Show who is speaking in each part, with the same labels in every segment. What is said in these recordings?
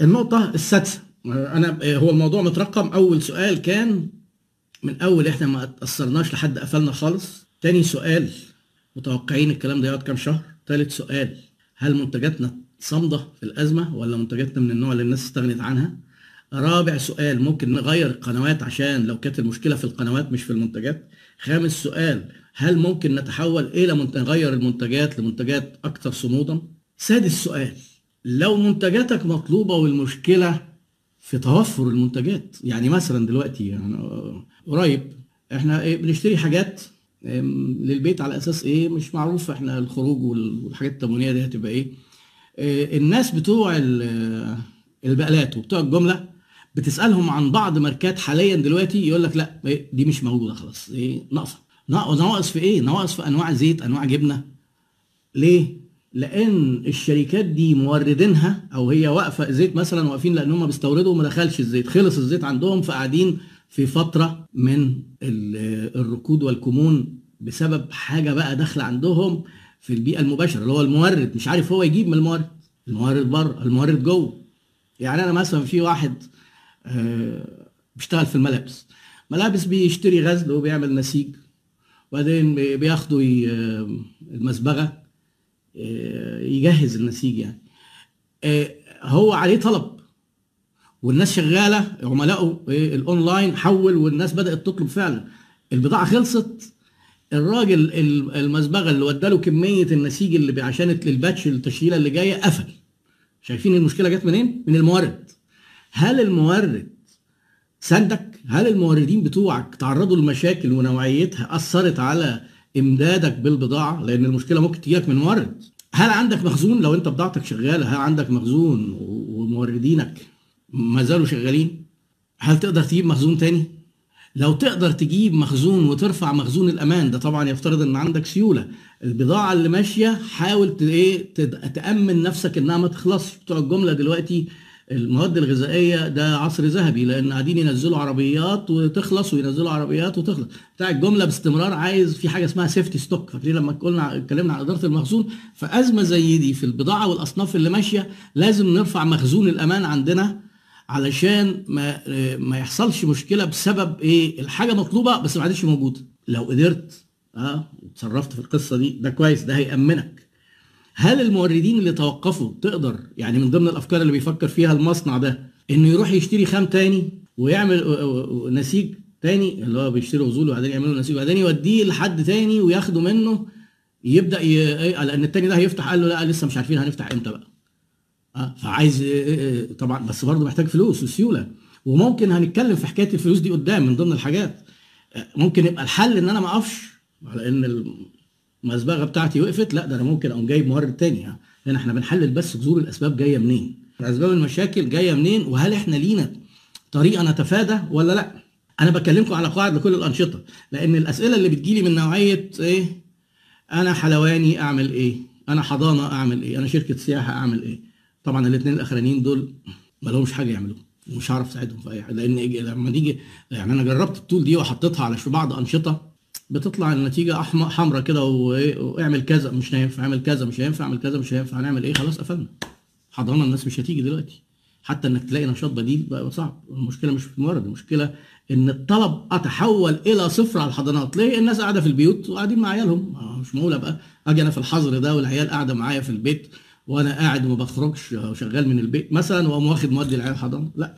Speaker 1: النقطة السادسة. أنا هو الموضوع مترقم. أول سؤال كان من أول إحنا ما تأثرناش لحد قفلنا خالص. تاني سؤال متوقعين الكلام ده يقعد كام شهر؟ تالت سؤال هل منتجاتنا صامدة في الأزمة ولا منتجاتنا من النوع اللي الناس استغنت عنها؟ رابع سؤال ممكن نغير القنوات عشان لو كانت المشكلة في القنوات مش في المنتجات. خامس سؤال هل ممكن نتحول إلى نغير المنتجات لمنتجات أكثر صمودا؟ سادس سؤال لو منتجاتك مطلوبة والمشكلة في توفر المنتجات. يعني مثلا دلوقتي يعني قريب إحنا إيه بنشتري حاجات للبيت على أساس إيه؟ مش معروف إحنا الخروج والحاجات التموينية دي هتبقى إيه؟ الناس بتوع البقالات وبتوع الجملة بتسألهم عن بعض ماركات حاليا دلوقتي يقول لك لا دي مش موجودة خلاص إيه ناقصة. ناقص في إيه؟ ناقص في أنواع زيت أنواع جبنة. ليه؟ لأن الشركات دي موردينها أو هي واقفة زيت مثلا واقفين لأن هم بيستوردوا وما دخلش الزيت خلص الزيت عندهم فقاعدين في فترة من الركود والكمون بسبب حاجة بقى داخلة عندهم في البيئة المباشرة اللي هو المورد مش عارف هو يجيب من المورد المورد بره المورد جوه. يعني أنا مثلا في واحد بيشتغل في الملابس ملابس بيشتري غزل وبيعمل نسيج وبعدين بياخدوا المصبغة يجهز النسيج يعني. هو عليه طلب. والناس شغالة عملائه الأونلاين حول والناس بدأت تطلب فعلا. البضاعة خلصت. الراجل المصبغة اللي وداله كمية النسيج اللي عشان ال batch التشغيلة اللي جاية قفل. شايفين المشكلة جت منين؟ من المورد. هل المورد سندك هل الموردين بتوعك تعرضوا لمشاكل ونوعيتها أثرت على إمدادك بالبضاعة لأن المشكلة ممكن تجيلك من مورد. هل عندك مخزون؟ لو أنت بضاعتك شغالة هل عندك مخزون وموردينك ما زالوا شغالين؟ هل تقدر تجيب مخزون تاني؟ لو تقدر تجيب مخزون وترفع مخزون الأمان ده طبعا يفترض إن عندك سيولة. البضاعة اللي ماشية حاول إيه تأمن نفسك إنها ما تخلصش. بتوع الجملة دلوقتي المواد الغذائية ده عصر ذهبي لأن قاعدين ينزلوا عربيات وتخلص وينزلوا عربيات وتخلص. بتاع الجملة باستمرار عايز في حاجة اسمها safety stock فاكرين لما قلنا اتكلمنا عن إدارة المخزون؟ فأزمة زي دي في البضاعة والأصناف اللي ماشية لازم نرفع مخزون الأمان عندنا علشان ما ما يحصلش مشكلة بسبب إيه؟ الحاجة مطلوبة بس ما عادش موجودة. لو قدرت آه وتصرفت في القصة دي ده كويس ده هيأمنك. هل الموردين اللي توقفوا تقدر يعني من ضمن الأفكار اللي بيفكر فيها المصنع ده إنه يروح يشتري خام تاني ويعمل نسيج تاني؟ اللي هو بيشتري غزول وبعدين يعملوا نسيج وبعدين يوديه لحد تاني وياخده منه يبدأ ي... لأن التاني ده هيفتح قال له لا لسه مش عارفين هنفتح إمتى بقى. آه فعايز طبعا بس برضه محتاج فلوس وسيولة. وممكن هنتكلم في حكاية الفلوس دي قدام من ضمن الحاجات. ممكن يبقى الحل إن أنا ما أقفش على إن المسبغة بتاعتي وقفت لا ده أنا ممكن أقوم جايب مورد تاني لأن إحنا بنحلل بس جذور الأسباب جاية منين؟ اسباب المشاكل جاية منين؟ وهل إحنا لينا طريقة نتفادى ولا لا؟ أنا بكلمكم على قواعد لكل الأنشطة لأن الأسئلة اللي بتجيلي من نوعية إيه؟ أنا حلواني أعمل إيه؟ أنا حضانة أعمل إيه؟ أنا شركة سياحة أعمل إيه؟ طبعا الاثنين الأخرانيين دول ما لهمش حاجة يعملوها ومش هعرف أساعدهم في أي حاجة لأن لما نيجي يعني أنا جربت الطول دي وحطيتها على بعض أنشطة بتطلع النتيجة حمراء كده واعمل كذا مش هينفع اعمل كذا مش هينفع اعمل كذا مش هينفع هنعمل إيه؟ خلاص قفلنا. حضانه الناس مش هتيجي دلوقتي. حتى إنك تلاقي نشاط بديل بقى صعب. المشكلة مش في المورد المشكلة إن الطلب أتحول إلى صفر على الحضانات. ليه؟ الناس قاعدة في البيوت وقاعدين مع عيالهم. مش معقول ابقى أجي أنا في الحظر ده والعيال قاعدة معايا في البيت وأنا قاعد وما بخرجش وشغال من البيت مثلا وأقوم واخد مودي العيال حضانة. لا.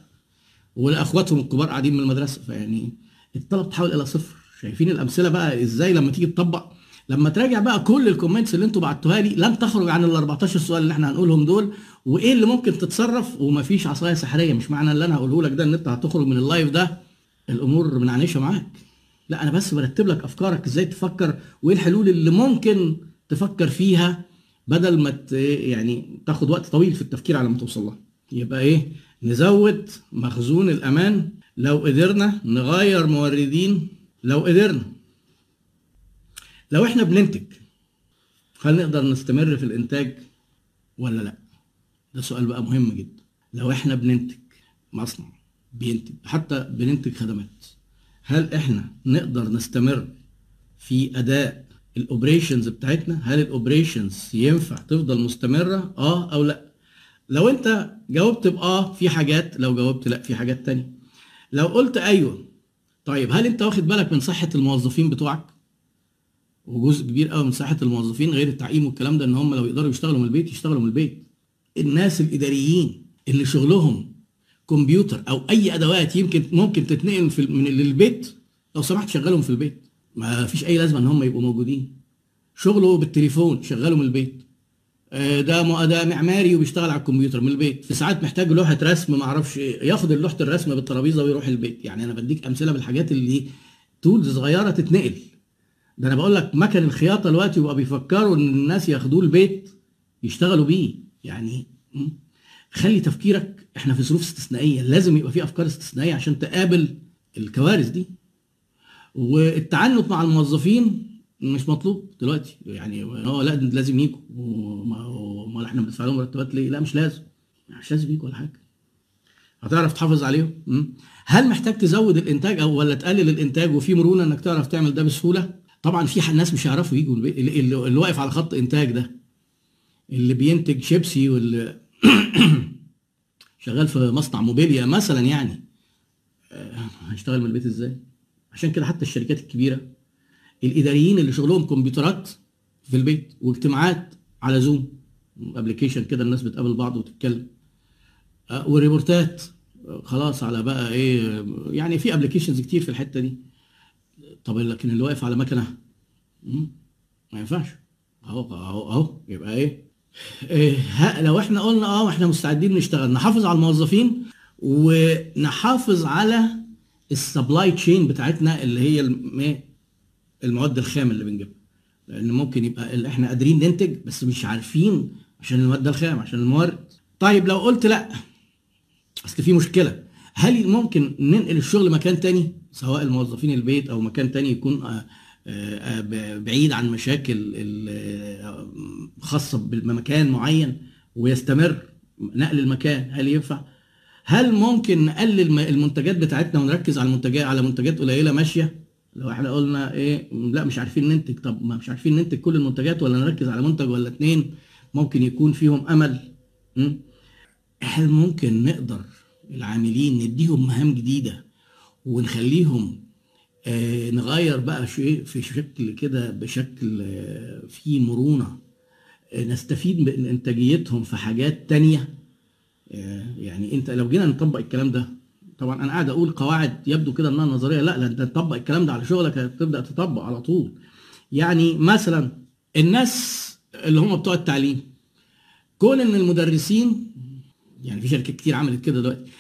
Speaker 1: وأخواتهم الكبار قاعدين من المدرسة. فيعني الطلب تحول إلى صفر. شايفين الأمثلة بقى إزاي لما تيجي تطبق؟ لما تراجع بقى كل ال comments اللي أنتوا بعتوها لي لن تخرج عن ال 14 سؤال اللي إحنا هنقولهم دول وإيه اللي ممكن تتصرف؟ ومفيش عصاية سحرية. مش معنى اللي أنا هقوله لك ده إن أنت هتخرج من ال live ده الأمور منعنشة معاك. لا أنا بس برتب لك أفكارك إزاي تفكر وإيه الحلول اللي ممكن تفكر فيها بدل ما يعني تاخد وقت طويل في التفكير على ما توصل لها. يبقى إيه؟ نزود مخزون الأمان. لو قدرنا نغير موردين لو قدرنا. لو إحنا بننتج هل نقدر نستمر في الإنتاج ولا لا؟ ده سؤال بقى مهم جدا. لو إحنا بننتج مصنع بينتج حتى بننتج خدمات هل إحنا نقدر نستمر في أداء ال operations بتاعتنا؟ هل ال operations ينفع تفضل مستمرة؟ آه أو لا. لو انت جاوبت بآه في حاجات. لو جاوبت لا في حاجات تانية. لو قلت أيوه طيب هل انت واخد بالك من صحة الموظفين بتوعك؟ وجزء كبير قوي من صحة الموظفين غير التعقيم والكلام ده ان هم لو يقدروا يشتغلوا من البيت يشتغلوا من البيت. الناس الإداريين اللي شغلهم كمبيوتر أو أي أدوات يمكن ممكن تتنقل في من للبيت لو سمحت شغلهم في البيت. ما فيش أي لازمة إن هم يبقوا موجودين. شغله بالتليفون شغله من البيت. ده ده معماري وبيشتغل على الكمبيوتر من البيت. في ساعات محتاج لوحة رسم ما أعرفش ياخد لوحه الرسم بالترابيزة ويروح البيت. يعني أنا بديك أمثلة بالحاجات اللي تولز صغيرة تتنقل. ده أنا بقول لك مكن الخياطة دلوقتي بقى بيفكروا إن الناس ياخدوه البيت يشتغلوا بيه. يعني خلي تفكيرك إحنا في ظروف استثنائية. لازم يبقى في أفكار استثنائية عشان تقابل الكوارث دي. والتعنت مع الموظفين مش مطلوب دلوقتي. يعني هو لا لازم يجوا. امال إحنا بندفع لهم مرتبات ليه؟ لا مش لازم. مش لازم يجوا ولا حاجة. هتعرف تحافظ عليهم. هل محتاج تزود الإنتاج أو ولا تقلل الإنتاج وفي مرونة إنك تعرف تعمل ده بسهولة؟ طبعا في ناس مش هيعرفوا يجوا. اللي, اللي واقف على خط إنتاج ده اللي بينتج شيبسي واللي شغال في مصنع موبيليا مثلا يعني آه، هيشتغل من البيت إزاي؟ عشان كده حتى الشركات الكبيرة الإداريين اللي شغلهم كمبيوترات في البيت واجتماعات على زوم application كده الناس بتقابل بعض وتتكلم. آه، و reportات خلاص على بقى إيه يعني في applications كتير في الحتة دي. طب لكن اللي واقف على مكنة ما ينفعش. أهو أهو أهو يبقى إيه إيه لو إحنا قلنا آه إحنا مستعدين نشتغل نحافظ على الموظفين ونحافظ على السبلاي تشين بتاعتنا اللي هي المواد الخام اللي بنجيبها لأن ممكن يبقى إحنا قادرين ننتج بس مش عارفين عشان الماده الخام عشان الموارد طيب لو قلت لأ أصل في مشكلة هل ممكن ننقل الشغل مكان تاني سواء الموظفين البيت أو مكان تاني يكون آه، آه، بعيد عن مشاكل آه، خاصة بمكان معين ويستمر نقل المكان هل ينفع؟ هل ممكن نقلل المنتجات بتاعتنا ونركز على المنتجات على منتجات قليلة ماشية؟ لو إحنا قلنا إيه لا مش عارفين ننتج. طب ما مش عارفين ننتج كل المنتجات ولا نركز على منتج ولا اتنين؟ ممكن يكون فيهم أمل. هل ممكن نقدر العاملين نديهم مهام جديدة ونخليهم آه نغير بقى شيء في شكل كده بشكل آه فيه مرونة. آه نستفيد من إنتاجيتهم في حاجات تانية. آه يعني أنت لو جينا نطبق الكلام ده طبعا أنا قاعد أقول قواعد يبدو كده إنها نظرية. لا لا انت تطبق الكلام ده على شغلك تبدا تطبق على طول. يعني مثلا الناس اللي هم بتوع التعليم كون إن المدرسين يعني في شركات كتير عملت كده دلوقتي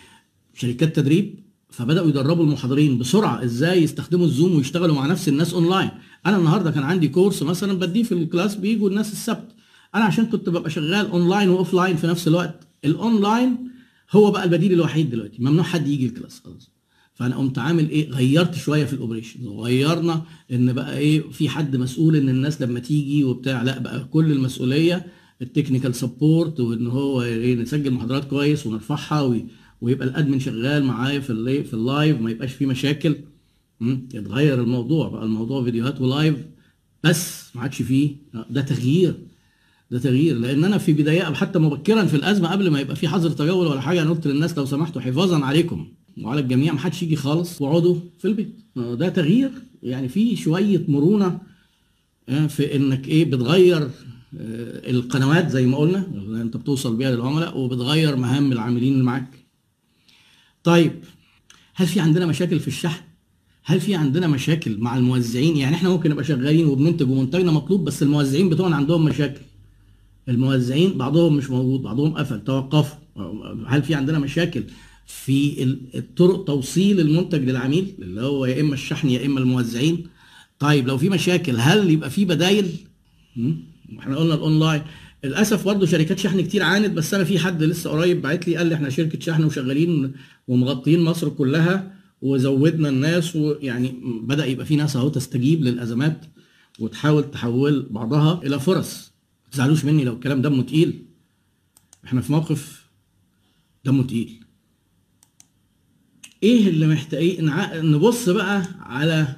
Speaker 1: شركات تدريب فبدأوا يدربوا المحاضرين بسرعة إزاي يستخدموا الزوم ويشتغلوا مع نفس الناس أونلاين. أنا النهارده كان عندي course مثلا بديه في ال class بيجوا الناس السبت. أنا عشان كنت ببقى شغال online و offline في نفس الوقت. الأونلاين هو بقى البديل الوحيد دلوقتي. ممنوع حد يجي ال class خلاص. فأنا قمت عامل إيه؟ غيرت شوية في ال operation غيرنا إن بقى إيه؟ في حد مسؤول إن الناس لما تيجي وبتاع لأ بقى كل المسؤولية ال technical support وإن هو إيه؟ نسجل محاضرات كويس ونرفعها ويبقى ال admin شغال معايا في اللي في ال live ما يبقاش فيه مشاكل. يتغير الموضوع بقى. الموضوع فيديوهات ولايف بس ما عادش فيه. ده تغيير. ده تغيير. لأن أنا في بداية حتى مبكرا في الأزمة قبل ما يبقى في حظر تجول ولا حاجة أنا قلت للناس لو سمحتوا حفاظا عليكم وعلى الجميع ما حدش يجي خالص وأقعدوا في البيت. ده تغيير. يعني في شوية مرونة آه، في إنك إيه بتغير آه، القنوات زي ما قلنا أنت بتوصل بيها للعملاء وبتغير مهام العاملين اللي معاك. طيب هل في عندنا مشاكل في الشحن؟ هل في عندنا مشاكل مع الموزعين؟ يعني إحنا ممكن نبقى شغالين وبننتج ومنتجنا مطلوب بس الموزعين بتوعنا عندهم مشاكل. الموزعين بعضهم مش موجود بعضهم قفل توقفوا. هل في عندنا مشاكل في الطرق توصيل المنتج للعميل؟ اللي هو يا إما الشحن يا إما الموزعين. طيب لو في مشاكل هل يبقى في بدايل؟ إحنا قلنا الأونلاين. للأسف برضه شركات شحن كتير عانت بس أنا في حد لسه قريب بعت لي قال لي إحنا شركة شحن وشغالين ومغطيين مصر كلها وزودنا الناس ويعني بدأ يبقى في ناس أهو تستجيب للأزمات وتحاول تحول بعضها إلى فرص. تزعلوش مني لو الكلام دمه تقيل. إحنا في موقف دمه تقيل. إيه اللي محتاجين نبص بقى على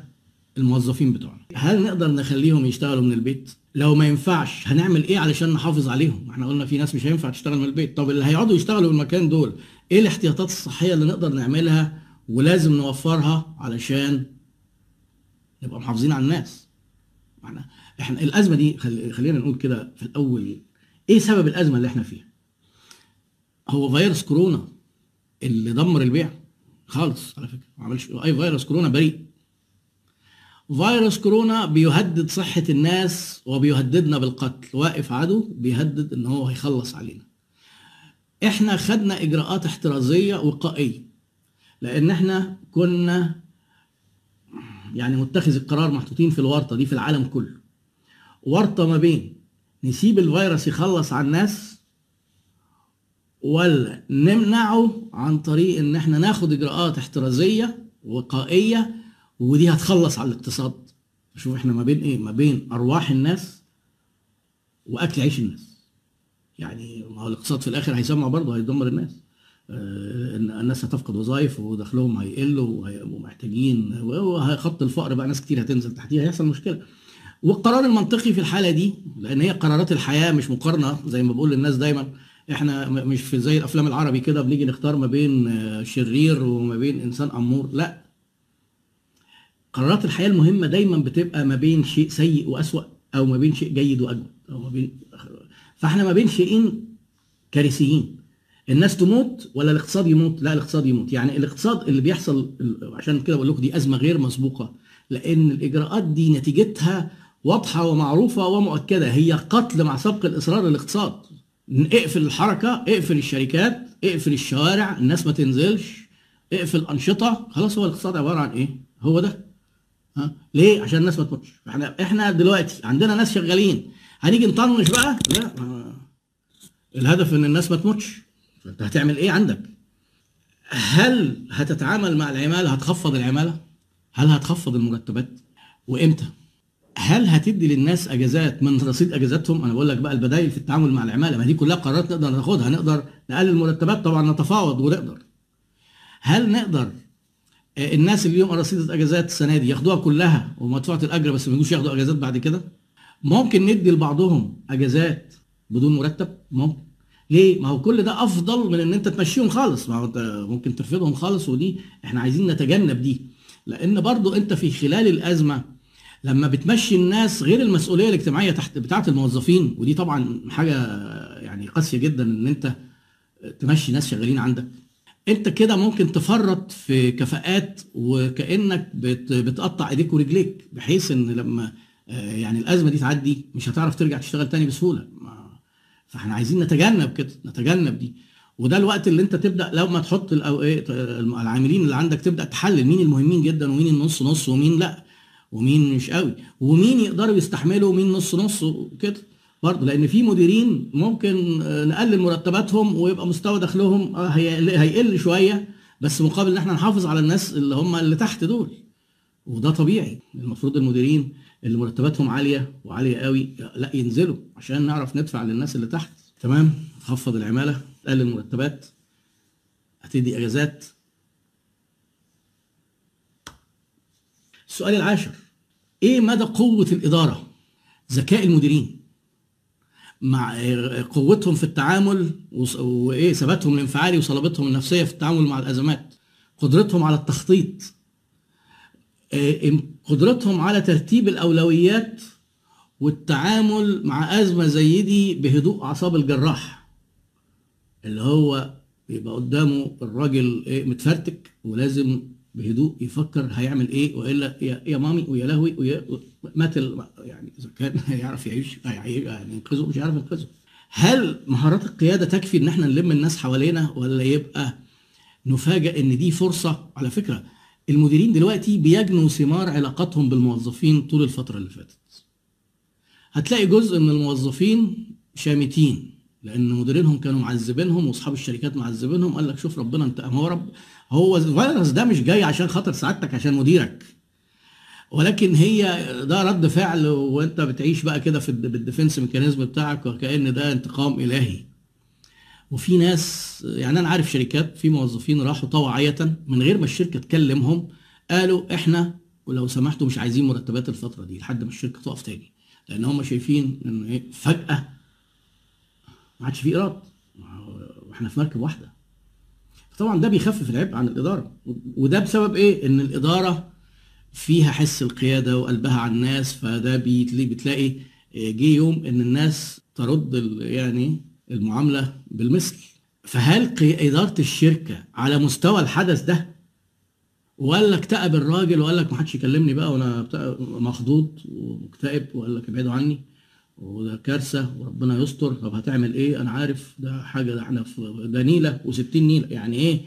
Speaker 1: الموظفين بتوعنا؟ هل نقدر نخليهم يشتغلوا من البيت؟ لو ما ينفعش هنعمل إيه علشان نحافظ عليهم؟ إحنا قلنا في ناس مش هينفع تشتغل من البيت. طب اللي هيقعدوا يشتغلوا في المكان دول إيه الاحتياطات الصحية اللي نقدر نعملها ولازم نوفرها علشان نبقى محافظين على الناس؟ إحنا إحنا الأزمة دي خلينا نقول كده في الأول إيه سبب الأزمة اللي إحنا فيها؟ هو فيروس كورونا اللي دمر البيع خالص على فكرة ما عملش أي فيروس كورونا بريء. فيروس كورونا بيهدد صحة الناس وبيهددنا بالقتل واقف عدو بيهدد إن هو هيخلص علينا. إحنا خدنا إجراءات احترازية وقائية لأن إحنا كنا يعني متخذ القرار محطوطين في الورطة دي في العالم كله. ورطة ما بين. نسيب الفيروس يخلص على الناس ولا نمنعه عن طريق إن إحنا ناخد إجراءات احترازية وقائية ودي هتخلص على الاقتصاد. شوف إحنا ما بين إيه؟ ما بين أرواح الناس وأكل عيش الناس. يعني ما هو الاقتصاد في الآخر هيسمع برضه هيدمر الناس. آه، الناس هتفقد وظائف ودخلهم هيقل ومحتاجين وخط الفقر بقى ناس كتير هتنزل تحتيها هيحصل مشكلة. والقرار المنطقي في الحالة دي لأن هي قرارات الحياة مش مقارنة زي ما بقول للناس دايما إحنا مش في زي الأفلام العربي كده بنيجي نختار ما بين آه، شرير وما بين إنسان أمور لأ. قرارات الحياة المهمة دايما بتبقى ما بين شيء سيء وأسوأ أو ما بين شيء جيد وأجمل أو ما بين فإحنا ما بين شيئين كارثيين. الناس تموت ولا الاقتصاد يموت؟ لا الاقتصاد يموت. يعني الاقتصاد اللي بيحصل عشان كده بقول لكم دي أزمة غير مسبوقة لأن الإجراءات دي نتيجتها واضحة ومعروفة ومؤكدة هي قتل مع سبق الإصرار الاقتصاد اقفل الحركة اقفل الشركات اقفل الشوارع الناس ما تنزلش اقفل أنشطة. خلاص هو الاقتصاد عبارة عن إيه؟ هو ده. ها؟ ليه؟ عشان الناس ما تموتش. إحنا إحنا دلوقتي عندنا ناس شغالين. هنيجي نطنش بقى؟ لا. الهدف إن الناس ما تموتش. فانت هتعمل إيه عندك؟ هل هتتعامل مع العمالة؟ هتخفض العمالة؟ هل هتخفض المرتبات؟ وإمتى؟ هل هتدي للناس أجازات من رصيد أجازاتهم؟ أنا بقول لك بقى البدائل في التعامل مع العمالة ما دي كلها قرارات نقدر ناخدها نقدر نقلل المرتبات طبعا نتفاوض ونقدر. هل نقدر آه، الناس اللي ليهم رصيد أجازات السنة دي ياخدوها كلها ومدفوعة الأجر بس ما يجوش ياخدوا أجازات بعد كده؟ ممكن ندي لبعضهم أجازات بدون مرتب؟ ممكن. ليه؟ ما هو كل ده أفضل من إن أنت تمشيهم خالص. ما هو أنت ممكن ترفضهم خالص ودي إحنا عايزين نتجنب دي. لأن برضو أنت في خلال الأزمة لما بتمشي الناس غير المسؤولية الاجتماعية تحت بتاعة الموظفين ودي طبعا حاجة يعني قاسية جدا إن أنت تمشي ناس شغالين عندك. أنت كده ممكن تفرط في كفاءات وكأنك بتقطع إيديك ورجليك بحيث إن لما آه، يعني الأزمة دي تعدي مش هتعرف ترجع تشتغل تاني بسهولة. فإحنا عايزين نتجنب كده نتجنب دي. وده الوقت اللي أنت تبدأ لو ما تحط إيه العاملين اللي عندك تبدأ تحلل مين المهمين جدا ومين النص نص ومين لأ. ومين مش قوي ومين يقدروا يستحملوا ومين نص نص وكده برضه. لأن في مديرين ممكن آه، نقلل مرتباتهم ويبقى مستوى دخلهم آه، هيقل شوية بس مقابل إن إحنا نحافظ على الناس اللي هم اللي تحت دول. وده طبيعي. المفروض المديرين اللي مرتباتهم عالية وعالية قوي لا ينزلوا عشان نعرف ندفع للناس اللي تحت. تمام؟ تخفض العمالة تقلل المرتبات هتدي إجازات السؤال العاشر. إيه مدى قوة الإدارة؟ ذكاء المديرين. مع قوتهم في التعامل وإيه ثباتهم الانفعالي وصلابتهم النفسية في التعامل مع الأزمات. قدرتهم على التخطيط. آه، قدرتهم على ترتيب الأولويات والتعامل مع أزمة زي دي بهدوء أعصاب الجراح. اللي هو يبقى قدامه الراجل إيه متفرتك ولازم بهدوء يفكر هيعمل إيه وإلا يا, مامي ويا لهوي ويا مات يعني إذا كان هيعرف يعيش يعني ينقذه مش عارف ينقذه. هل مهارات القيادة تكفي إن إحنا نلم الناس حوالينا ولا يبقى نفاجئ إن دي فرصة؟ على فكرة المديرين دلوقتي بيجنوا ثمار علاقاتهم بالموظفين طول الفترة اللي فاتت. هتلاقي جزء من الموظفين شامتين لأن مديرينهم كانوا معذبينهم وأصحاب الشركات معذبينهم قال لك شوف ربنا انت هو رب هو الفيروس ده مش جاي عشان خاطر سعادتك عشان مديرك. ولكن هي ده رد فعل وانت بتعيش بقى كده في بال defense mechanism بتاعك وكأن ده انتقام إلهي. وفي ناس يعني أنا عارف شركات في موظفين راحوا طوعية من غير ما الشركة تكلمهم قالوا إحنا ولو سمحتوا مش عايزين مرتبات الفترة دي لحد ما الشركة تقف تاني. لأن هم شايفين إن إيه فجأة ما عادش في إيراد. وإحنا في مركب واحدة. طبعا ده بيخفف العبء عن الإدارة. وده بسبب إيه؟ إن الإدارة فيها حس القيادة وقلبها على الناس فده بتلاقي بتلاقي جه يوم إن الناس ترد يعني المعاملة بالمثل. فهل إدارة الشركة على مستوى الحدث ده ولا اكتئب الراجل وقال لك ما حدش يكلمني بقى وأنا مخضوض ومكتئب وقال لك ابعدوا عني؟ وده كارثة وربنا يستر. طب هتعمل إيه؟ أنا عارف ده حاجة ده إحنا في ده نيلة و60 نيلة. يعني إيه؟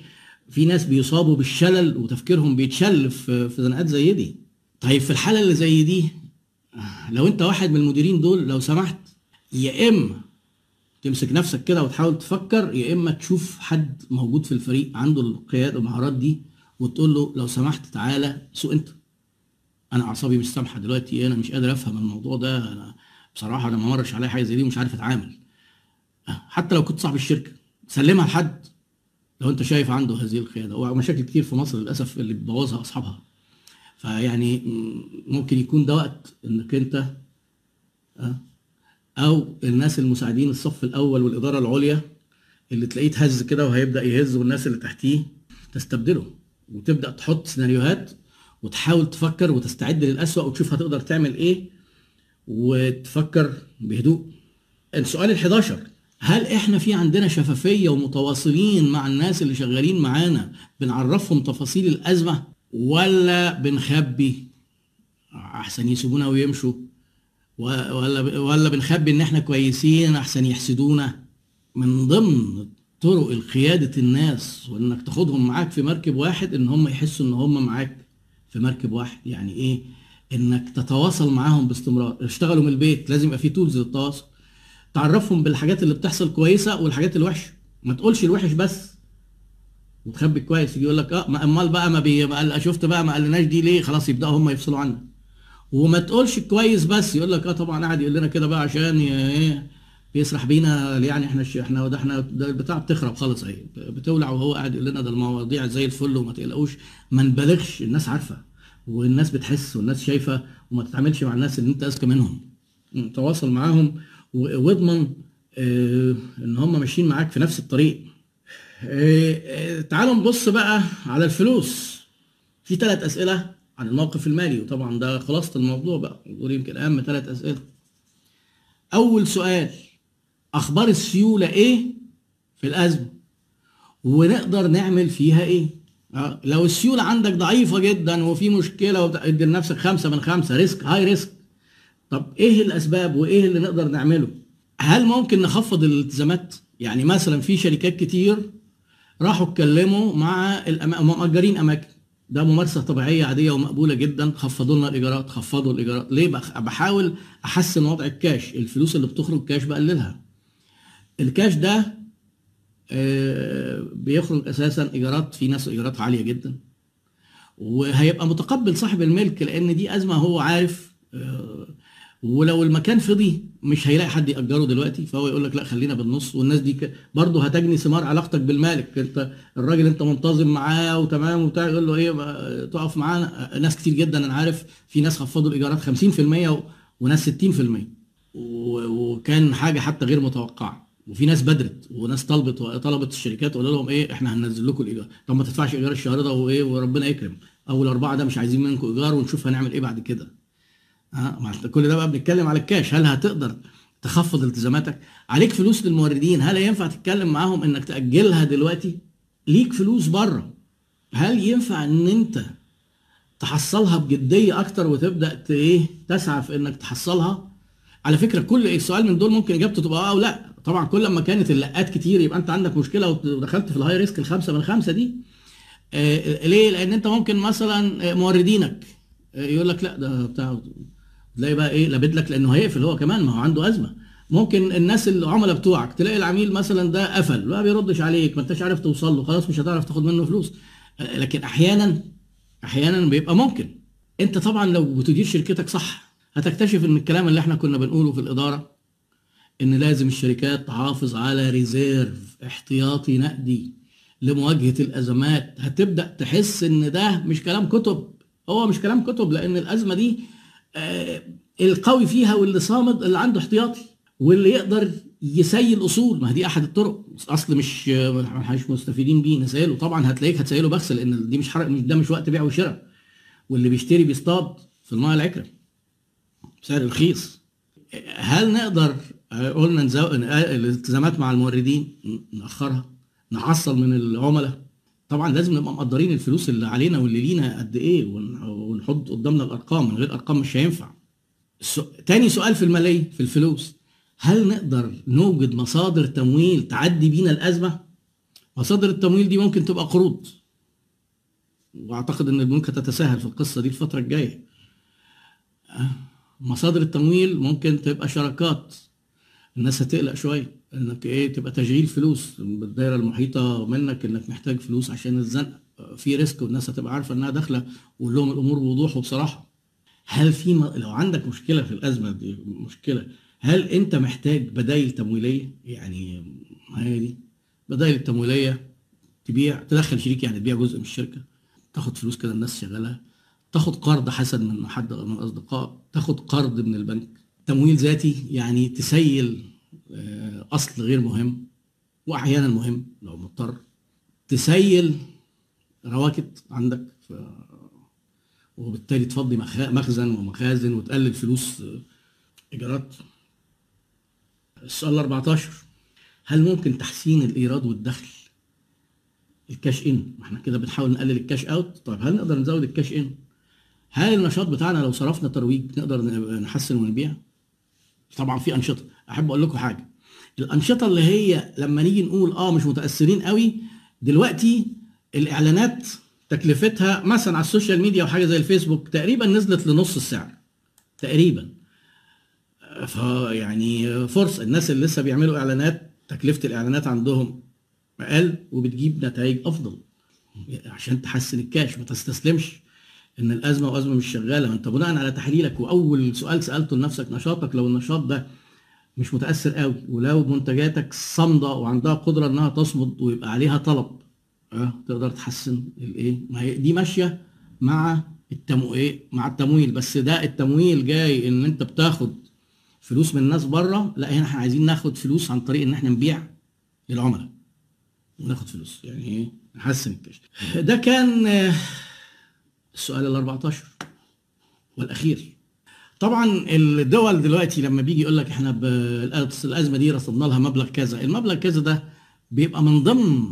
Speaker 1: في ناس بيصابوا بالشلل وتفكيرهم بيتشل في زنقات زي دي. طيب في الحالة اللي زي دي لو أنت واحد من المديرين دول لو سمحت يا إما تمسك نفسك كده وتحاول تفكر يا إما تشوف حد موجود في الفريق عنده القيادة المهارات دي وتقول له لو سمحت تعالى سوق أنت. أنا أعصابي مش سامحة دلوقتي أنا مش قادر أفهم الموضوع ده أنا بصراحة أنا ما مرش عليا حاجة زي دي ومش عارف أتعامل. حتى لو كنت صاحب الشركة سلمها لحد لو أنت شايف عنده هذه القيادة. ومشاكل كتير في مصر للأسف اللي بتبوظها أصحابها. فيعني ممكن يكون ده وقت إنك أنت أو الناس المساعدين الصف الأول والإدارة العليا اللي تلاقيه تهز كده وهيبدأ يهز والناس اللي تحتيه تستبدله وتبدأ تحط سيناريوهات وتحاول تفكر وتستعد للأسوأ وتشوف هتقدر تعمل إيه وتفكر بهدوء. السؤال ال11 هل إحنا في عندنا شفافية ومتواصلين مع الناس اللي شغالين معانا؟ بنعرفهم تفاصيل الأزمة ولا بنخبي؟ أحسن يسيبونا ويمشوا. ولا ولا بنخبي إن إحنا كويسين أحسن يحسدونا؟ من ضمن طرق القيادة الناس وإنك تاخدهم معاك في مركب واحد إن هم يحسوا إن هم معاك في مركب واحد. يعني إيه؟ إنك تتواصل معاهم باستمرار. اشتغلوا من البيت لازم يبقى في تولز للتواصل. تعرفهم بالحاجات اللي بتحصل كويسة والحاجات الوحشة. ما تقولش الوحش بس. وتخبي كويس. يقول لك آه ما أمال بقى ما بي ما شفت بقى ما قالناش دي ليه؟ خلاص يبدأوا هم يفصلوا عنك. وما تقولش كويس بس. يقول لك آه طبعا قاعد يقول لنا كده بقى عشان إيه بيسرح بينا. يعني إحنا إحنا ده إحنا البتاع بتخرب خالص أهي. بتولع وهو قاعد يقول لنا ده المواضيع زي الفل وما تقلقوش. ما نبالغش. الناس عارفة. والناس بتحس والناس شايفة وما تتعاملش مع الناس اللي انت اذكى منهم. تواصل معاهم. واضمن آه إن هم ماشيين معاك في نفس الطريق. آه آه تعالوا نبص بقى على الفلوس. في ثلاث أسئلة عن الموقف المالي وطبعا ده خلاصة الموضوع بقى. دول يمكن أهم ثلاث أسئلة. أول سؤال أخبار السيولة إيه في الأزمة؟ ونقدر نعمل فيها إيه؟ لو السيولة عندك ضعيفة جدا وفي مشكلة ادي لنفسك خمسة من خمسة risk high risk طب إيه الأسباب وإيه اللي نقدر نعمله؟ هل ممكن نخفض الالتزامات؟ يعني مثلا في شركات كتير راحوا اتكلموا مع مؤجرين أماكن. ده ممارسة طبيعية عادية ومقبولة جدا. خفضوا لنا الإيجارات خفضوا الإيجارات. ليه بحاول أحسن وضع الكاش. الفلوس اللي بتخرج كاش بقللها. الكاش ده بيخرج أساسا إيجارات في ناس إيجارات عالية جدا. وهيبقى متقبل صاحب الملك لأن دي أزمة هو عارف ولو المكان فضي مش هيلاقي حد يأجره دلوقتي. فهو يقول لك لا خلينا بالنص. والناس دي برضه هتجني ثمار علاقتك بالمالك. انت الراجل انت منتظم معاه وتمام وبتاع يقول له إيه تقف معانا. ناس كتير جدا أنا عارف في ناس خفضوا الإيجارات 50% وناس 60% وكان حاجة حتى غير متوقعة. وفي ناس بدرت وناس طلبت طلبت الشركات وقالوا لهم إيه إحنا هننزل لكم الايجار طب ما تدفعش إيجار الشهر ده وإيه وربنا يكرم. أول أربعة ده مش عايزين منكم إيجار ونشوف هنعمل إيه بعد كده. ها أه كل ده بقى بنتكلم على الكاش. هل هتقدر تخفض التزاماتك؟ عليك فلوس للموردين. هل ينفع تتكلم معاهم إنك تأجلها دلوقتي؟ ليك فلوس بره. هل ينفع إن أنت تحصلها بجدية أكتر وتبدأ إيه تسعى في إنك تحصلها؟ على فكرة كل سؤال من دول ممكن إجابته تبقى آه أو لأ. طبعا كل ما كانت اللأات كتير يبقى أنت عندك مشكلة ودخلت في ال high risk الخمسة من خمسة دي آه ليه؟ لأن أنت ممكن مثلا موردينك آه يقول لك لا ده بتاع تلاقي بقى إيه لابد لك لأنه هيقفل هو كمان ما هو عنده أزمة. ممكن الناس العملاء بتوعك تلاقي العميل مثلا ده قفل ما بيردش عليك ما أنتش عارف توصل له خلاص مش هتعرف تاخد منه فلوس. لكن أحيانا أحيانا بيبقى ممكن. أنت طبعا لو بتدير شركتك صح هتكتشف إن الكلام اللي إحنا كنا بنقوله في الإدارة إن لازم الشركات تحافظ على ريزيرف احتياطي نقدي لمواجهة الأزمات. هتبدأ تحس إن ده مش كلام كتب. هو مش كلام كتب لأن الأزمة دي آه، القوي فيها واللي صامد اللي عنده احتياطي واللي يقدر يسيل أصول. ما دي أحد الطرق. أصل مش مش مستفيدين بيه. نسيله طبعا هتلاقيك هتسيله بخس لأن دي مش حرق ده مش وقت بيع وشراء. واللي بيشتري بيصطاد في الماء العكره بسعر رخيص. هل نقدر قلنا نزو... الالتزامات مع الموردين نأخرها نحصل من العملاء. طبعا لازم نبقى مقدرين الفلوس اللي علينا واللي لينا قد إيه ونحط قدامنا الأرقام من غير أرقام مش هينفع. تاني سؤال في الماليه في الفلوس. هل نقدر نوجد مصادر تمويل تعدي بينا الأزمة؟ مصادر التمويل دي ممكن تبقى قروض. وأعتقد إن البنوك هتتساهل في القصة دي الفترة الجاية. أه، مصادر التمويل ممكن تبقى شراكات. الناس هتقلق شوية إنك إيه تبقى تشغيل فلوس بالدايره المحيطة منك إنك محتاج فلوس عشان الزنقة. في ريسك والناس هتبقى عارفة إنها داخلة وقول لهم الأمور بوضوح وبصراحة. هل في م... لو عندك مشكلة في الأزمة دي مشكلة هل أنت محتاج بدائل تمويلية؟ يعني هي دي. بدائل التمويلية تبيع تدخل شريك يعني تبيع جزء من الشركة. تاخد فلوس كده الناس شغالة. تاخد قرض حسن من حد من الاصدقاء تاخد قرض من البنك. تمويل ذاتي يعني تسيل آه، أصل غير مهم وأحيانا مهم لو مضطر. تسيل رواكد عندك. وبالتالي تفضي مخزن ومخازن وتقلل فلوس آه، إيجارات. السؤال 14 هل ممكن تحسين الإيراد والدخل؟ ال cash in. ما إحنا كده بنحاول نقلل ال cash out. طيب هل نقدر نزود ال cash in؟ هل النشاط بتاعنا لو صرفنا ترويج نقدر نحسن ونبيع؟ طبعا في أنشطة. أحب أقول لكم حاجة. الأنشطة اللي هي لما نيجي نقول آه مش متأثرين قوي دلوقتي الإعلانات تكلفتها مثلا على ال social media وحاجه زي الفيسبوك تقريبا نزلت لنص السعر. تقريبا. فيعني فرصة الناس اللي لسه بيعملوا إعلانات تكلفة الإعلانات عندهم أقل وبتجيب نتائج أفضل. عشان تحسن الكاش ما تستسلمش. إن الأزمة وأزمة مش شغالة. أنت بناء على تحليلك وأول سؤال سألته لنفسك نشاطك لو النشاط ده مش متأثر قوي ولو منتجاتك صامدة وعندها قدرة إنها تصمد ويبقى عليها طلب آه تقدر تحسن الإيه؟ ما هي دي ماشية مع التمويل إيه؟ مع التمويل. بس ده التمويل جاي إن أنت بتاخد فلوس من الناس بره. لا هنا إحنا عايزين ناخد فلوس عن طريق إن إحنا نبيع للعملاء وناخد فلوس. يعني إيه؟ نحسن الكاش ده كان السؤال ال 14 والأخير. طبعا الدول دلوقتي لما بيجي يقول لك إحنا الأزمة دي رصدنا لها مبلغ كذا المبلغ كذا ده بيبقى من ضمن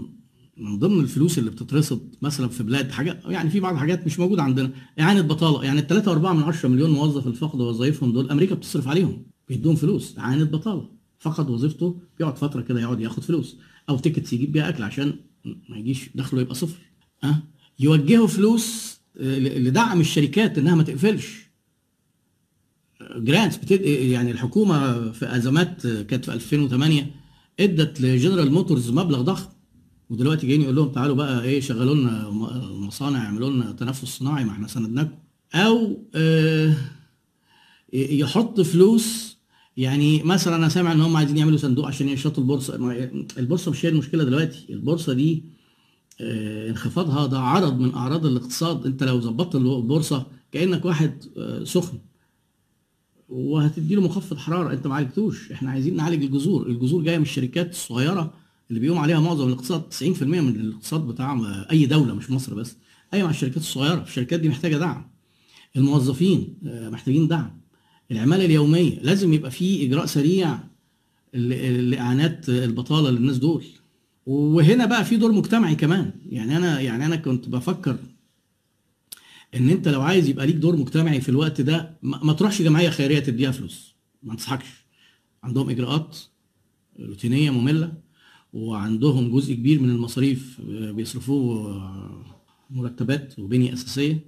Speaker 1: من ضمن الفلوس اللي بتترصد مثلا في بلاد حاجات يعني في بعض الحاجات مش موجودة عندنا. إعانة بطالة يعني ال 3.4 من 10 مليون موظف اللي فقدوا وظائفهم دول أمريكا بتصرف عليهم بيدوهم فلوس. إعانة بطالة. فقد وظيفته بيقعد فترة كده يقعد ياخد فلوس أو tickets يجيب بيها أكل عشان ما يجيش دخله يبقى صفر. ها أه؟ يوجهوا فلوس لدعم الشركات إنها ما تقفلش. grants بتد... يعني الحكومة في أزمات كانت في 2008 إدت لجنرال موتورز مبلغ ضخم. ودلوقتي جايين يقول لهم تعالوا بقى إيه شغلوا لنا مصانع اعملوا لنا تنفس صناعي ما إحنا سندناكم. أو آه يحط فلوس. يعني مثلا أنا سامع إن هم عايزين يعملوا صندوق عشان ينشطوا البورصة. البورصة مش هي المشكلة دلوقتي. البورصة دي انخفاضها ده عرض من أعراض الاقتصاد. أنت لو ظبطت البورصة كأنك واحد آه سخن وهتدي له مخفض حرارة. أنت ما عالجتوش. إحنا عايزين نعالج الجذور. الجذور جاية من الشركات الصغيرة اللي بيقوم عليها معظم الاقتصاد. 90% من الاقتصاد بتاع أي دولة مش مصر بس. أي مع الشركات الصغيرة. الشركات دي محتاجة دعم. الموظفين آه، محتاجين دعم. العمالة اليومية. لازم يبقى في إجراء سريع لإعانات البطالة للناس دول. وهنا بقى في دور مجتمعي كمان. يعني أنا يعني أنا كنت بفكر إن أنت لو عايز يبقى ليك دور مجتمعي في الوقت ده ما تروحش جمعية خيرية تديها فلوس. ما انصحكش. عندهم إجراءات روتينية مملة وعندهم جزء كبير من المصاريف بيصرفوه مرتبات وبنية أساسية.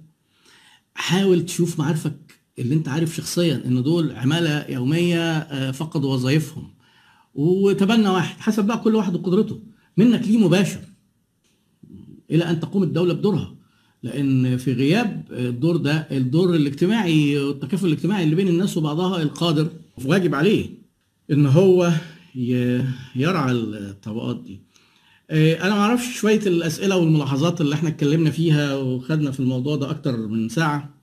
Speaker 1: حاول تشوف معارفك اللي أنت عارف شخصيا إن دول عمالة يومية آه، فقدوا وظائفهم وتبنى واحد حسب بقى كل واحد وقدرته. منك ليه مباشر. إلى أن تقوم الدولة بدورها. لأن في غياب الدور ده الدور الاجتماعي والتكافل الاجتماعي اللي بين الناس وبعضها القادر واجب عليه إن هو يرعى الطبقات دي. آه، أنا ما أعرفش شوية الأسئلة والملاحظات اللي إحنا اتكلمنا فيها وخدنا في الموضوع ده أكتر من ساعة.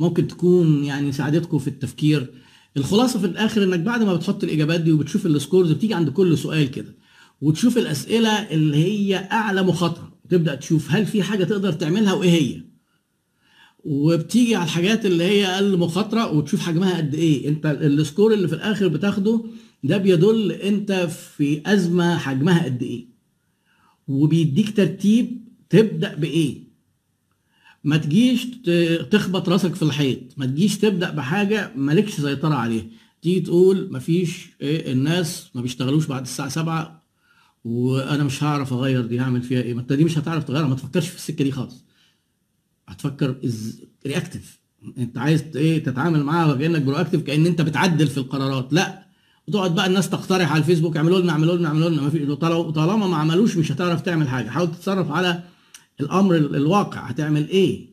Speaker 1: ممكن تكون يعني ساعدتكم في التفكير. الخلاصة في الآخر إنك بعد ما بتحط الإجابات دي وبتشوف السكورز بتيجي عند كل سؤال كده. وتشوف الأسئلة اللي هي أعلى مخاطرة وتبدأ تشوف هل في حاجة تقدر تعملها وإيه هي. وبتيجي على الحاجات اللي هي أقل مخاطرة وتشوف حجمها قد إيه. أنت السكور اللي في الآخر بتاخده ده بيدل أنت في أزمة حجمها قد إيه. وبيديك ترتيب تبدأ بإيه. ما تجيش تخبط راسك في الحيط ما تجيش تبدأ بحاجة مالكش سيطرة عليها. تيجي تقول مفيش إيه الناس ما بيشتغلوش بعد الساعة 7 وأنا مش هعرف أغير دي هعمل فيها إيه؟ ما أنت دي مش هتعرف تغيرها ما تفكرش في السكة دي خالص. هتفكر as reactive أنت عايز إيه تتعامل معاها كأنك proactive كأن أنت بتعدل في القرارات. لا. وتقعد بقى الناس تقترح على الفيسبوك اعملوا لنا اعملوا لنا اعملوا لنا. ما في طالما ما عملوش مش هتعرف تعمل حاجة. حاول تتصرف على الأمر الواقع. هتعمل إيه؟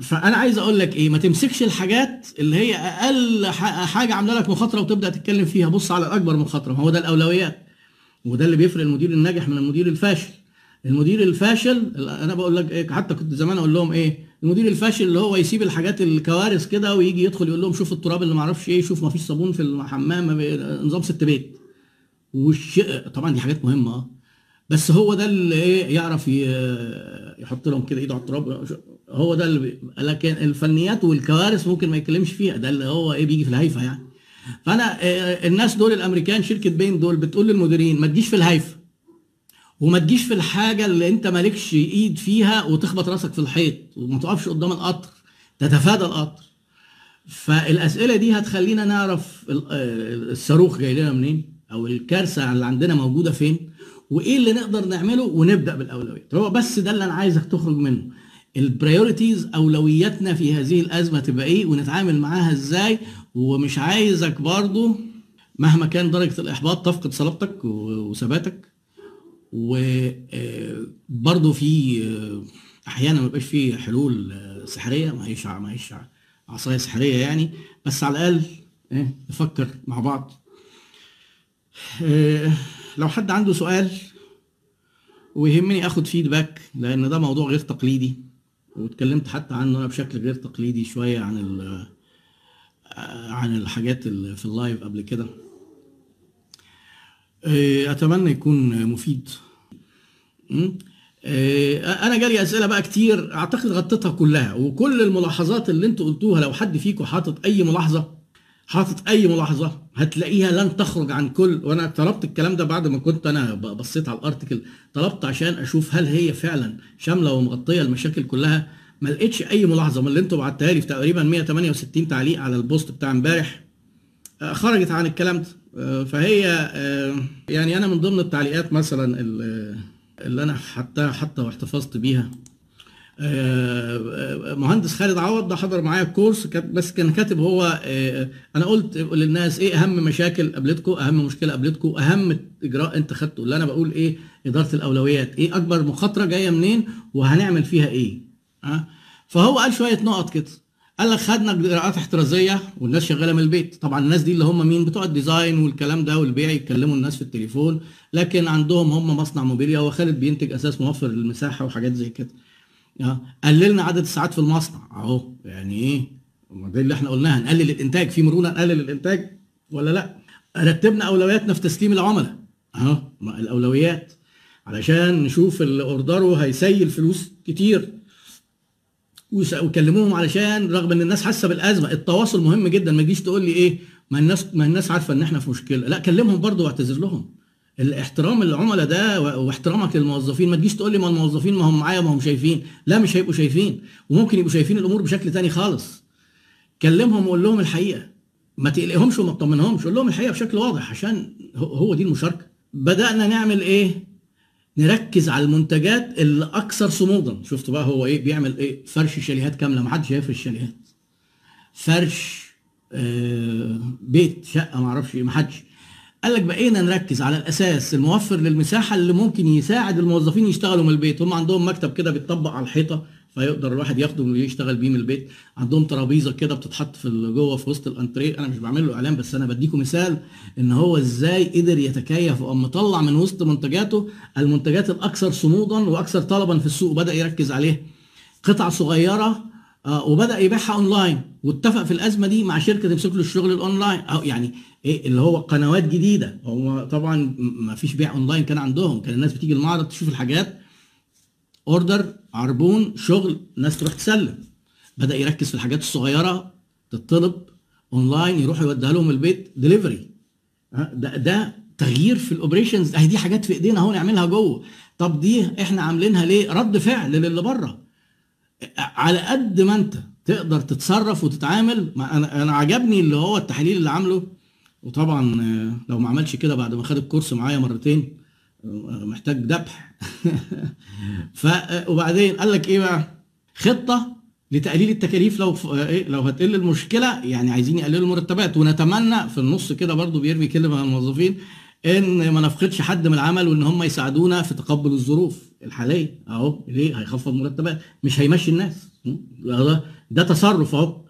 Speaker 1: فأنا عايز أقول لك إيه ما تمسكش الحاجات اللي هي أقل حاجة عاملة لك مخاطرة وتبدأ تتكلم فيها. بص على الاكبر مخاطرة هو ده الأولويات. وده اللي بيفرق المدير الناجح من المدير الفاشل. المدير الفاشل أنا بقول لك إيه حتى كنت زمان أقول لهم إيه المدير الفاشل اللي هو يسيب الحاجات الكوارث كده ويجي يدخل يقول لهم شوف التراب اللي ما أعرفش إيه شوف ما فيش صابون في الحمام نظام ست بيت. وش طبعا دي حاجات مهمة. آه بس هو ده اللي إيه يعرف يحط لهم كده إيده على التراب. هو ده اللي بي... لكن الفنيات والكوارث ممكن ما يتكلمش فيها. ده اللي هو إيه بيجي في الهيفا يعني. فانا الناس دول الامريكان شركة بين دول بتقول للمديرين ما تجيش في الهيفا وما تجيش في الحاجة اللي انت مالكش ايد فيها وتخبط راسك في الحيط وما تقفش قدام القطر تتفادى القطر. فالأسئلة دي هتخلينا نعرف الصاروخ جاي لنا منين أو الكارثة اللي عندنا موجودة فين وإيه اللي نقدر نعمله ونبدأ بالأولويات. هو بس ده اللي أنا عايزك تخرج منه. البريوريتيز أولوياتنا في هذه الأزمة تبقى إيه؟ ونتعامل معاها إزاي؟ ومش عايزك برضو مهما كان درجة الإحباط تفقد صلابتك وثباتك. وبرضه في أحيانا ما بيبقاش في حلول سحرية ما هيش ما هيش عصاية سحرية يعني. بس على الأقل إيه نفكر مع بعض. لو حد عنده سؤال ويهمني آخد فيدباك لأن ده موضوع غير تقليدي. واتكلمت حتى عنه أنا بشكل غير تقليدي شوية عن عن الحاجات اللي في اللايف قبل كده. أتمنى يكون مفيد. أنا جالي أسئلة بقى كتير أعتقد غطيتها كلها وكل الملاحظات اللي أنتوا قلتوها لو حد فيكم حاطط أي ملاحظة حاطط أي ملاحظة هتلاقيها لن تخرج عن كل وأنا طلبت الكلام ده بعد ما كنت أنا بصيت على الأرتكل. طلبت عشان أشوف هل هي فعلا شاملة ومغطية المشاكل كلها. ما لقيتش أي ملاحظة من اللي أنتوا بعتها لي في تقريبا 168 تعليق على البوست بتاع امبارح. خرجت عن الكلام ده. فهي يعني أنا من ضمن التعليقات مثلا اللي أنا حتى حتى واحتفظت بيها. مهندس خالد عوض ده حضر معايا ال course بس كان كاتب هو أنا قلت للناس إيه أهم مشاكل قابلتكم أهم مشكلة قابلتكم أهم إجراء أنت خدته اللي أنا بقول إيه إدارة الأولويات إيه أكبر مخاطرة جاية منين وهنعمل فيها إيه فهو قال شوية نقط كده قال لك خدنا اجراءات احترازية والناس شغالة من البيت طبعا الناس دي اللي هم مين؟ بتوع ال design والكلام ده والبيع يكلموا الناس في التليفون لكن عندهم هم مصنع موبيليا وخالد بينتج أساس موفر للمساحة وحاجات زي كده. قللنا عدد الساعات في المصنع. اهو يعني إيه؟ ده اللي إحنا قلناها. نقلل الانتاج. في مرونة نقلل الانتاج ولا لا؟ رتبنا اولوياتنا في تسليم العملاء. اهو الاولويات. علشان نشوف اللي اوردره هيسيل فلوس كتير. وكلموهم علشان رغم ان الناس حاسة بالأزمة. التواصل مهم جدا. ما تجيش تقول لي إيه ما الناس ما الناس عارفة ان إحنا في مشكلة. لا كلمهم برضه واعتذر لهم. الاحترام العملاء ده واحترامك للموظفين ما تجيش تقول لي ما الموظفين ما هم معايا ما هم شايفين. لا مش هيبقوا شايفين. وممكن يبقوا شايفين الأمور بشكل تاني خالص. كلمهم وقول لهم الحقيقة. ما تقلقهمش وما تطمنهمش قول لهم الحقيقة بشكل واضح عشان هو دي المشاركة. بدأنا نعمل إيه؟ نركز على المنتجات اللي أكثر صمودا. شفت بقى هو إيه؟ بيعمل إيه؟ فرش شاليهات كاملة ما حدش هيفرش شاليهات فرش آه بيت شقة ما أعرفش إيه ما حدش. قال لك بقينا نركز على الأساس الموفر للمساحة اللي ممكن يساعد الموظفين يشتغلوا من البيت. هم عندهم مكتب كده بيتطبق على الحيطة فيقدر الواحد ياخده ويشتغل بيه من البيت. عندهم ترابيزة كده بتتحط في جوه في وسط الانتريه. أنا مش بعمل له إعلان بس أنا بديكم مثال إن هو إزاي قدر يتكيف وقام مطلع من وسط منتجاته المنتجات الأكثر صمودا وأكثر طلبا في السوق. وبدا يركز عليها قطع صغيرة وبدأ يبيعها أونلاين. واتفق في الأزمة دي مع شركة تمسك له الشغل الأونلاين. أو يعني إيه اللي هو قنوات جديدة. هو طبعا ما فيش بيع أونلاين كان عندهم. كان الناس بتيجي المعرض تشوف الحاجات. order عربون شغل ناس تروح تسلم. بدأ يركز في الحاجات الصغيرة تطلب أونلاين يروح يوديها لهم البيت. دليفري ده ده تغيير في ال operations أهي دي حاجات في إيدينا أهو نعملها جوه. طب دي إحنا عاملينها ليه؟ رد فعل للي بره. على قد ما انت تقدر تتصرف وتتعامل. أنا أنا عجبني اللي هو التحليل اللي عامله. وطبعا آه، لو ما عملش كده بعد ما خد ال course معايا مرتين آه، محتاج ذبح ف آه، وبعدين قال لك إيه بقى؟ خطة لتقليل التكاليف. لو ف- إيه لو هتقل المشكلة يعني عايزين يقللوا المرتبات. ونتمنى في النص كده برضو بيرمي كلمة على الموظفين إن ما نفقدش حد من العمل وإن هم يساعدونا في تقبل الظروف الحالية. أهو ليه؟ هيخفض مرتبات. مش هيمشي الناس? ده, تصرف أهو.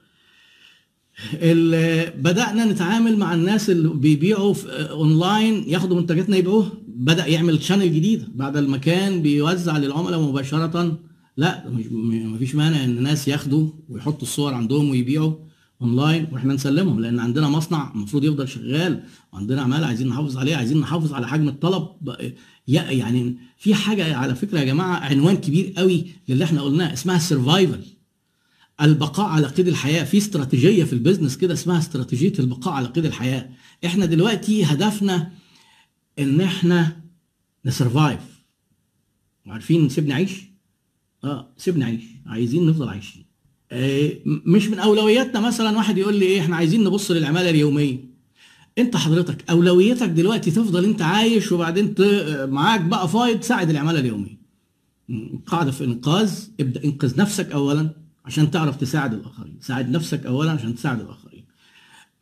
Speaker 1: بدأنا نتعامل مع الناس اللي بيبيعوا اونلاين ياخدوا منتجاتنا يبيعوها بدأ يعمل channel جديد. بعد ما كان بيوزع للعملاء مباشرة. لا مش مفيش مانع إن الناس ياخدوا ويحطوا الصور عندهم ويبيعوا. أونلاين وإحنا نسلمهم لأن عندنا مصنع المفروض يفضل شغال وعندنا عماله عايزين نحافظ عليه عايزين نحافظ على حجم الطلب. يعني في حاجة على فكرة يا جماعة عنوان كبير قوي للي إحنا قلناه اسمها ال survival البقاء على قيد الحياة. في استراتيجية في ال business كده اسمها استراتيجية البقاء على قيد الحياة. إحنا دلوقتي هدفنا إن إحنا نسرفايف عارفين سيبني عيش؟ آه سيبني عيش. عايزين نفضل عايشين. مش من أولوياتنا مثلا واحد يقول لي إيه إحنا عايزين نبص للعمالة اليومية. أنت حضرتك اولويتك دلوقتي تفضل أنت عايش وبعدين معاك بقى فايض تساعد العمالة اليومية. قاعدة في إنقاذ ابدأ انقذ نفسك اولا عشان تعرف تساعد الآخرين. ساعد نفسك اولا عشان تساعد الآخرين.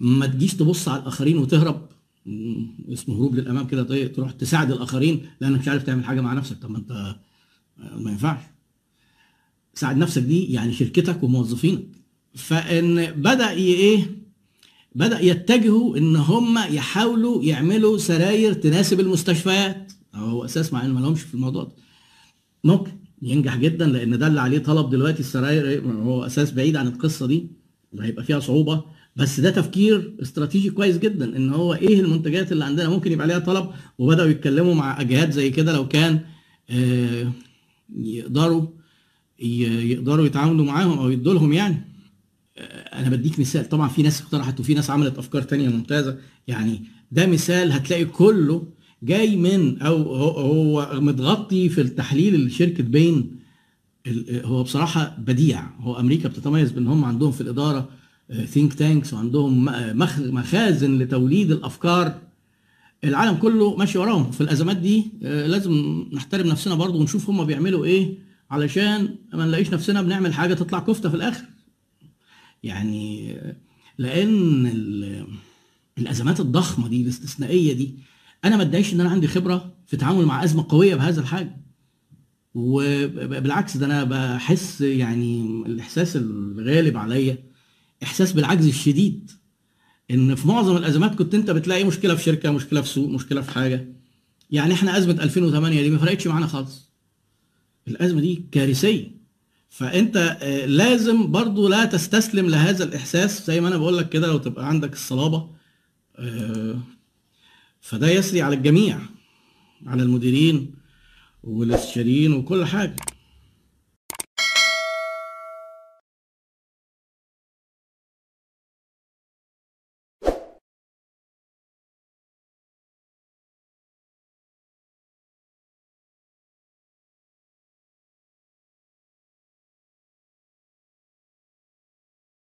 Speaker 1: ما تجيش تبص على الآخرين وتهرب. اسمه هروب للأمام كده طيب تروح تساعد الآخرين لأنك مش عارف تعمل حاجة مع نفسك. طب ما أنت آه، ما ينفعش. ساعد نفسك دي يعني شركتك وموظفينك فإن بدأ إيه؟ بدأ يتجهوا إن هم يحاولوا يعملوا سراير تناسب المستشفيات. هو أساس ما لهمش في الموضوع ده. ممكن ينجح جدا لأن ده اللي عليه طلب دلوقتي السراير؟ هو أساس بعيد عن القصة دي وهيبقى فيها صعوبة. بس ده تفكير استراتيجي كويس جدا إن هو إيه المنتجات اللي عندنا ممكن يبقى عليها طلب. وبدأوا يتكلموا مع جهات زي كده لو كان آه، يقدروا يقدروا يتعاملوا معاهم أو يدوا لهم يعني. أنا بديك مثال. طبعا في ناس اقترحت وفي ناس عملت أفكار تانية ممتازة. يعني ده مثال هتلاقي كله جاي من أو هو, متغطي في التحليل اللي شركة بين ال- هو بصراحة بديع. هو أمريكا بتتميز بأن هم عندهم في الإدارة ثينك تانكس وعندهم مخازن لتوليد الأفكار. العالم كله ماشي وراهم. في الأزمات دي آه، لازم نحترم نفسنا برضو ونشوف هم بيعملوا إيه. علشان ما نلاقيش نفسنا بنعمل حاجة تطلع كفتة في الآخر. يعني لأن ال- الأزمات الضخمة دي الاستثنائية دي أنا ما ادعيش إن أنا عندي خبرة في التعامل مع أزمة قوية بهذا الحجم. وبالعكس ده أنا بحس يعني الإحساس الغالب عليا إحساس بالعجز الشديد. إن في معظم الأزمات كنت أنت بتلاقي مشكلة في شركة مشكلة في سوق مشكلة في حاجة. يعني إحنا أزمة 2008 دي ما فرقتش معانا خالص. الأزمة دي كارثية. فأنت آه، لازم برضو لا تستسلم لهذا الإحساس. زي ما أنا بقول لك كده لو تبقى عندك الصلابة آه، فده يسري على الجميع على المديرين والاستشاريين وكل حاجة.